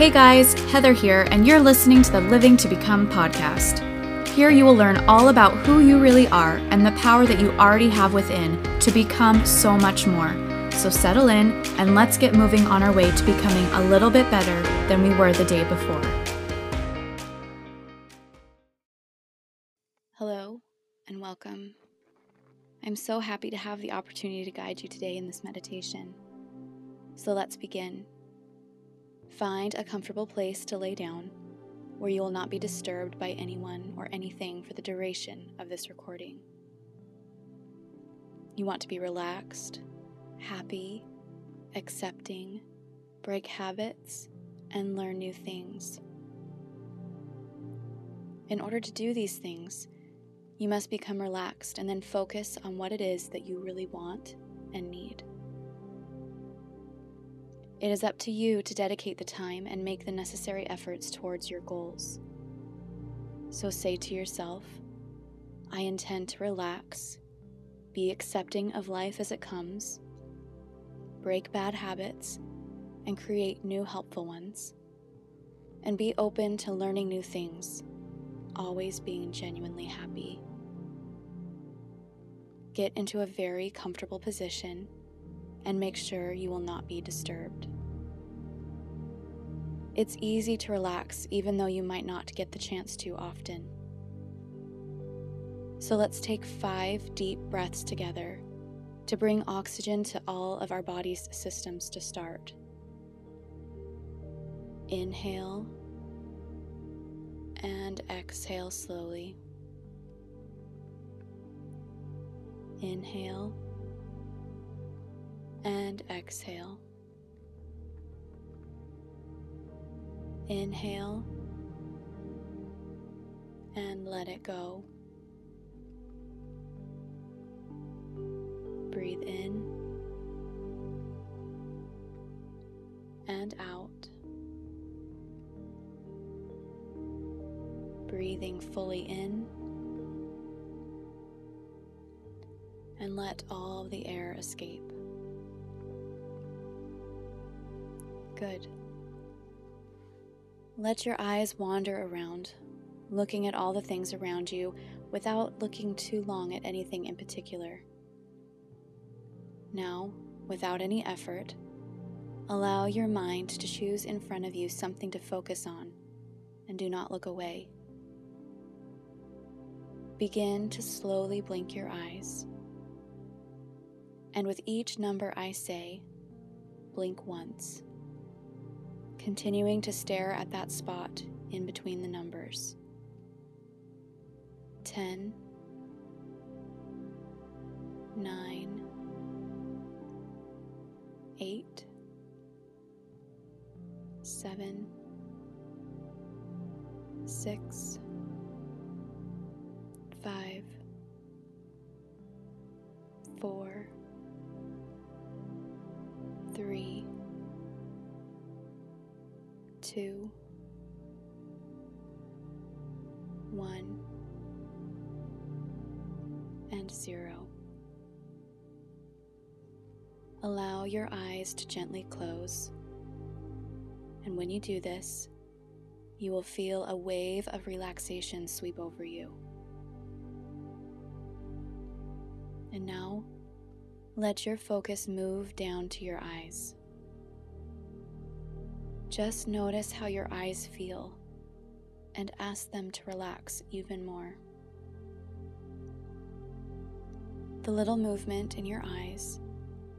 Hey guys, Heather here, and you're listening to the Living to Become podcast. Here you will learn all about who you really are and the power that you already have within to become so much more. So settle in and let's get moving on our way to becoming a little bit better than we were the day before. Hello and welcome. I'm so happy to have the opportunity to guide you today in this meditation. So let's begin. Find a comfortable place to lay down where you will not be disturbed by anyone or anything for the duration of this recording. You want to be relaxed, happy, accepting, break habits, and learn new things. In order to do these things, you must become relaxed and then focus on what it is that you really want and need. It is up to you to dedicate the time and make the necessary efforts towards your goals. So say to yourself, I intend to relax, be accepting of life as it comes, break bad habits, and create new helpful ones, and be open to learning new things, always being genuinely happy. Get into a very comfortable position and make sure you will not be disturbed. It's easy to relax even though you might not get the chance to often. So let's take five deep breaths together to bring oxygen to all of our body's systems to start. Inhale and exhale slowly. Inhale and exhale. Inhale and let it go. Breathe in and out. Breathing fully in and let all the air escape. Good. Let your eyes wander around, looking at all the things around you without looking too long at anything in particular. Now, without any effort, allow your mind to choose in front of you something to focus on and do not look away. Begin to slowly blink your eyes. And with each number I say, blink once continuing to stare at that spot in between the numbers. 10, 9, 8, 7, 6, 5, two, one, and zero. Allow your eyes to gently close, and when you do this, you will feel a wave of relaxation sweep over you. And now, let your focus move down to your eyes. Just notice how your eyes feel and ask them to relax even more. The little movement in your eyes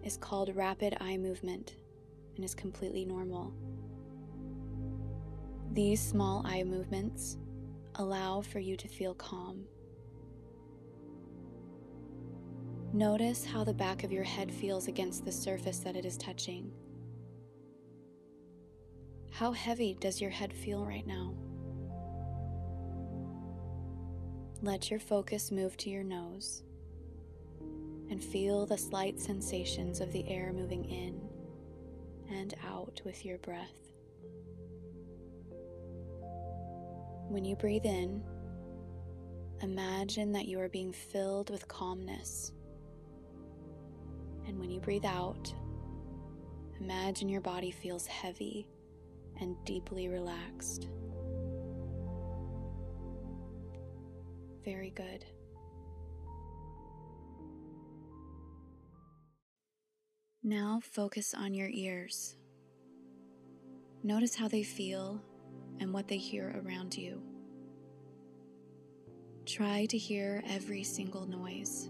is called rapid eye movement and is completely normal. These small eye movements allow for you to feel calm. Notice how the back of your head feels against the surface that it is touching. How heavy does your head feel right now? Let your focus move to your nose and feel the slight sensations of the air moving in and out with your breath. When you breathe in, imagine that you are being filled with calmness. And when you breathe out, imagine your body feels heavy and deeply relaxed. Very good. Now focus on your ears. Notice how they feel and what they hear around you. Try to hear every single noise.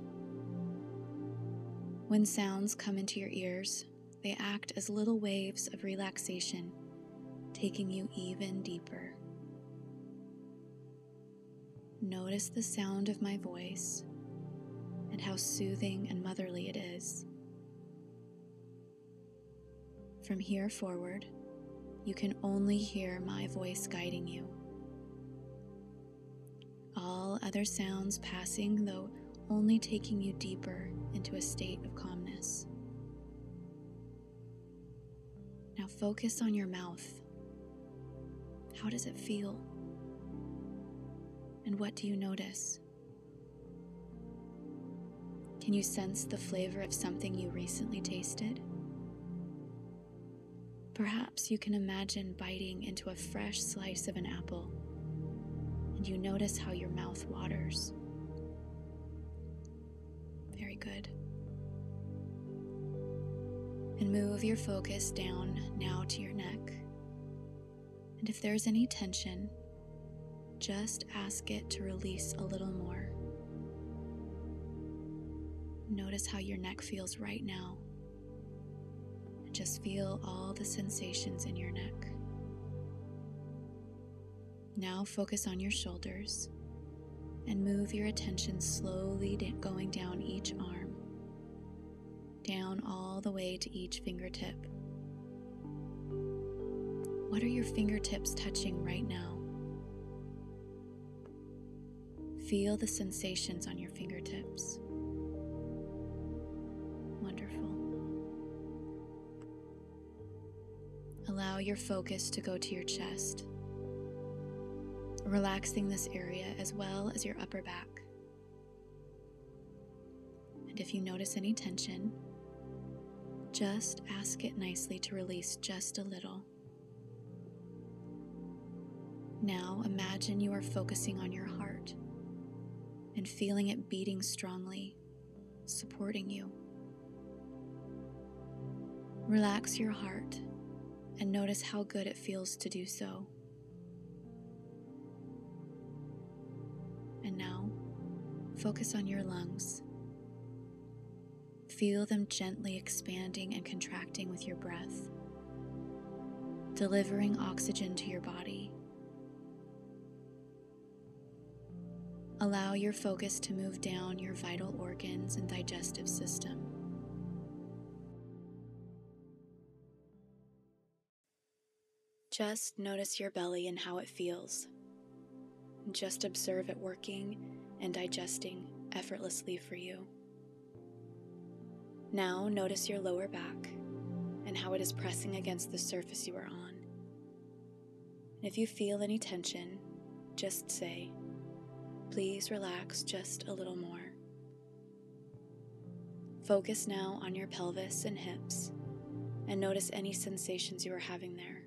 When sounds come into your ears, they act as little waves of relaxation, taking you even deeper. Notice the sound of my voice and how soothing and motherly it is. From here forward, you can only hear my voice guiding you. All other sounds passing, though only taking you deeper into a state of calmness. Now focus on your mouth. How does it feel? And what do you notice? Can you sense the flavor of something you recently tasted? Perhaps you can imagine biting into a fresh slice of an apple, and you notice how your mouth waters. Very good. And move your focus down now to your neck. And if there's any tension, just ask it to release a little more. Notice how your neck feels right now. Just feel all the sensations in your neck. Now focus on your shoulders and move your attention slowly going down each arm, down all the way to each fingertip. What are your fingertips touching right now? Feel the sensations on your fingertips. Wonderful. Allow your focus to go to your chest, relaxing this area as well as your upper back. And if you notice any tension, just ask it nicely to release just a little. Now imagine you are focusing on your heart and feeling it beating strongly, supporting you. Relax your heart and notice how good it feels to do so. And now, focus on your lungs. Feel them gently expanding and contracting with your breath, delivering oxygen to your body. Allow your focus to move down your vital organs and digestive system. Just notice your belly and how it feels. Just observe it working and digesting effortlessly for you. Now notice your lower back and how it is pressing against the surface you are on. If you feel any tension, just say, please relax just a little more. Focus now on your pelvis and hips and notice any sensations you are having there.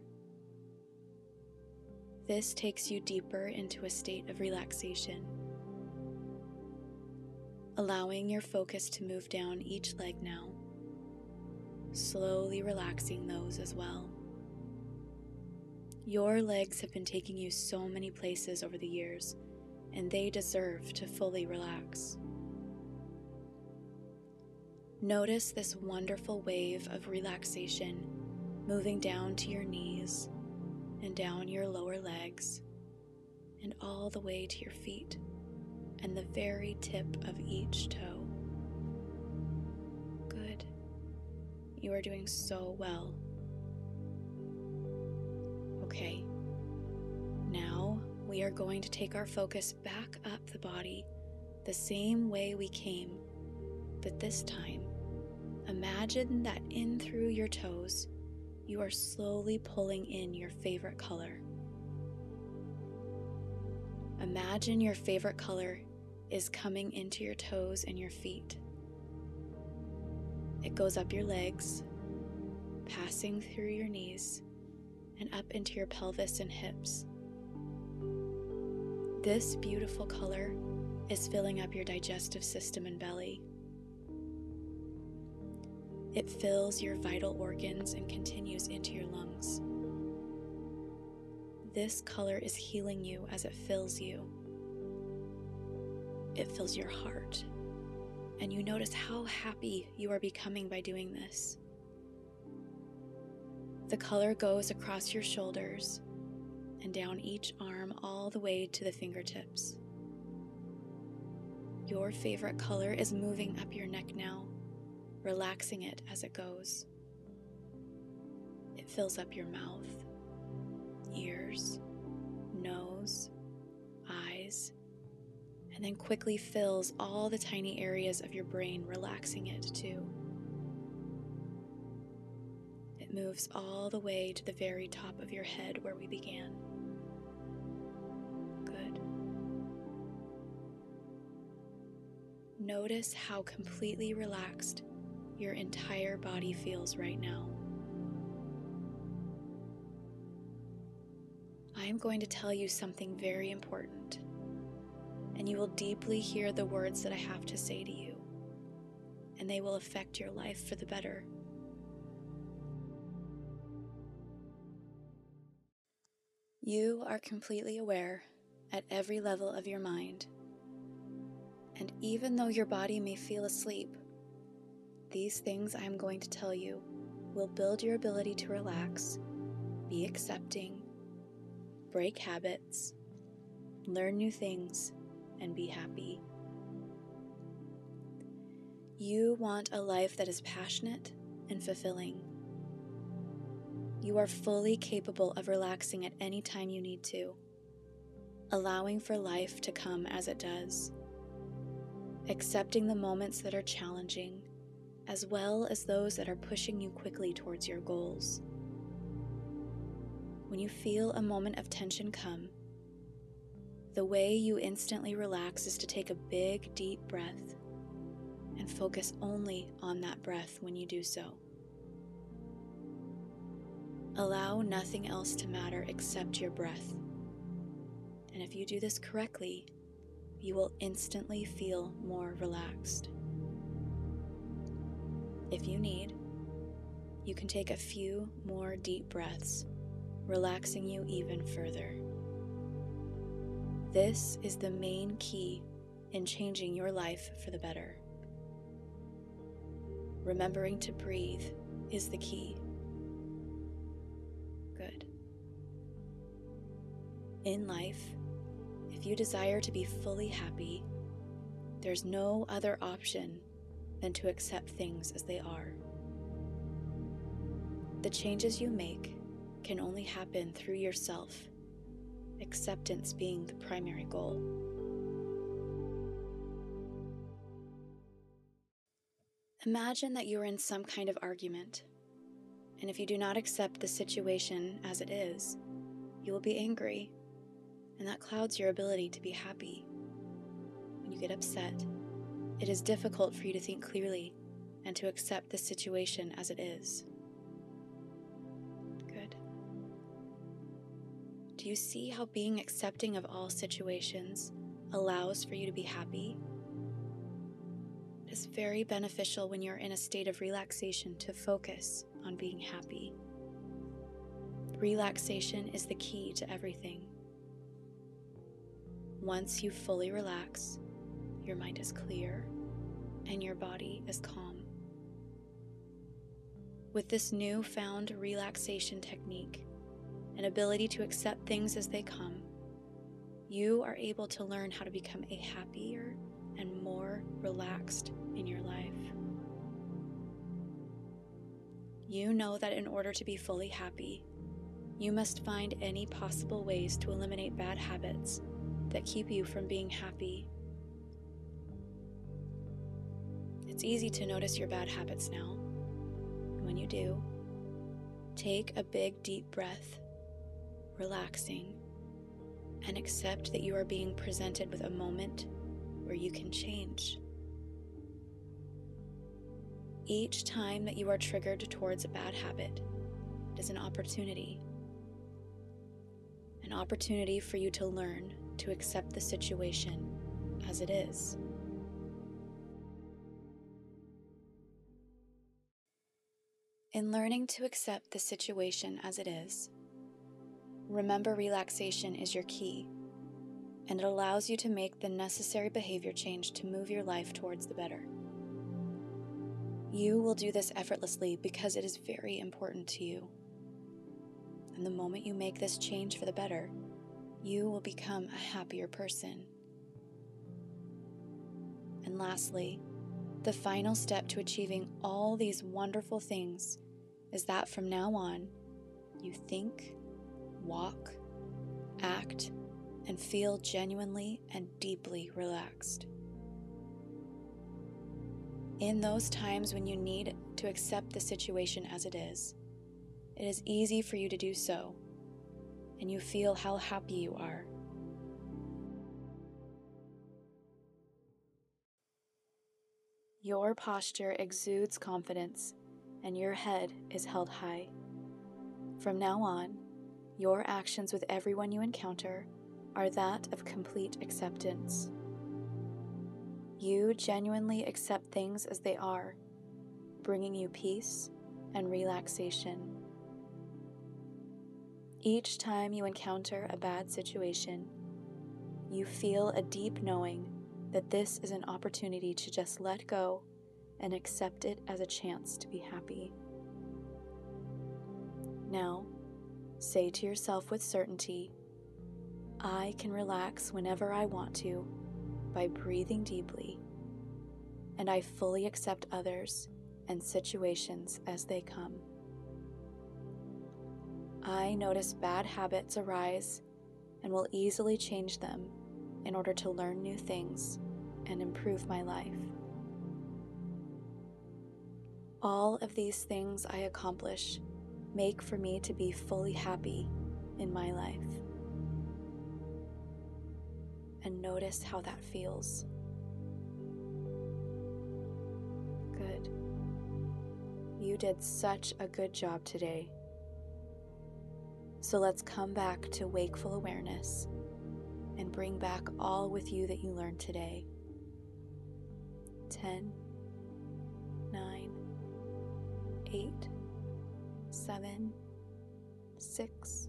This takes you deeper into a state of relaxation, allowing your focus to move down each leg now, slowly relaxing those as well. Your legs have been taking you so many places over the years and they deserve to fully relax. Notice this wonderful wave of relaxation moving down to your knees and down your lower legs and all the way to your feet and the very tip of each toe. Good. You are doing so well. Okay. Now we are going to take our focus back up the body the same way we came, but this time, imagine that in through your toes, you are slowly pulling in your favorite color. Imagine your favorite color is coming into your toes and your feet. It goes up your legs, passing through your knees, and up into your pelvis and hips. This beautiful color is filling up your digestive system and belly. It fills your vital organs and continues into your lungs. This color is healing you as it fills you. It fills your heart, and you notice how happy you are becoming by doing this. The color goes across your shoulders and down each arm all the way to the fingertips. Your favorite color is moving up your neck now, relaxing it as it goes. It fills up your mouth, ears, nose, eyes, and then quickly fills all the tiny areas of your brain, relaxing it too. It moves all the way to the very top of your head where we began. Notice how completely relaxed your entire body feels right now. I am going to tell you something very important, and you will deeply hear the words that I have to say to you, and they will affect your life for the better. You are completely aware at every level of your mind, and even though your body may feel asleep, these things I am going to tell you will build your ability to relax, be accepting, break habits, learn new things, and be happy. You want a life that is passionate and fulfilling. You are fully capable of relaxing at any time you need to, allowing for life to come as it does, accepting the moments that are challenging, as well as those that are pushing you quickly towards your goals. When you feel a moment of tension come, the way you instantly relax is to take a big, deep breath and focus only on that breath when you do so. Allow nothing else to matter except your breath. And if you do this correctly, you will instantly feel more relaxed. If you need, you can take a few more deep breaths relaxing you even further. This is the main key in changing your life for the better. Remembering to breathe is the key. Good. In life, if you desire to be fully happy, there's no other option than to accept things as they are. The changes you make can only happen through yourself, acceptance being the primary goal. Imagine that you are in some kind of argument, and if you do not accept the situation as it is, you will be angry, and that clouds your ability to be happy. When you get upset, it is difficult for you to think clearly and to accept the situation as it is. Good. Do you see how being accepting of all situations allows for you to be happy? It is very beneficial when you're in a state of relaxation to focus on being happy. Relaxation is the key to everything. Once you fully relax, your mind is clear and your body is calm. With this newfound relaxation technique, an ability to accept things as they come, you are able to learn how to become a happier and more relaxed in your life. You know that in order to be fully happy, you must find any possible ways to eliminate bad habits that keep you from being happy. It's easy to notice your bad habits now. When you do, take a big deep breath relaxing, and accept that you are being presented with a moment where you can change. Each time that you are triggered towards a bad habit, it is an opportunity an opportunity for you to learn to accept the situation as it is. In learning to accept the situation as it is, remember relaxation is your key, and it allows you to make the necessary behavior change to move your life towards the better. You will do this effortlessly because it is very important to you. And the moment you make this change for the better, you will become a happier person. And lastly, the final step to achieving all these wonderful things is that from now on, you think, walk, act, and feel genuinely and deeply relaxed. In those times when you need to accept the situation as it is, it is easy for you to do so, and you feel how happy you are. Your posture exudes confidence and your head is held high. From now on, your actions with everyone you encounter are that of complete acceptance. You genuinely accept things as they are, bringing you peace and relaxation. Each time you encounter a bad situation, you feel a deep knowing that this is an opportunity to just let go and accept it as a chance to be happy. Now, say to yourself with certainty, I can relax whenever I want to by breathing deeply, and I fully accept others and situations as they come. I notice bad habits arise and will easily change them in order to learn new things and improve my life. All of these things I accomplish make for me to be fully happy in my life. And notice how that feels. Good. You did such a good job today. So let's come back to wakeful awareness and bring back all with you that you learned today. 10, 9, eight, seven, six,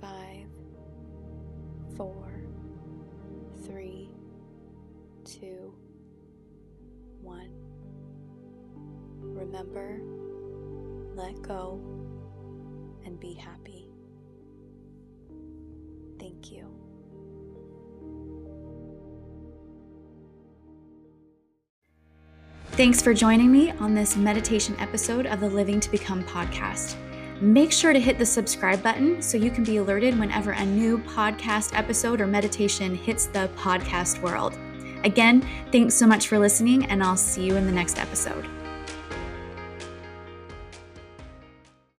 five, four, three, two, one. Remember, let go, and be happy. Thank you. Thanks for joining me on this meditation episode of the Living to Become podcast. Make sure to hit the subscribe button so you can be alerted whenever a new podcast episode or meditation hits the podcast world. Again, thanks so much for listening, and I'll see you in the next episode.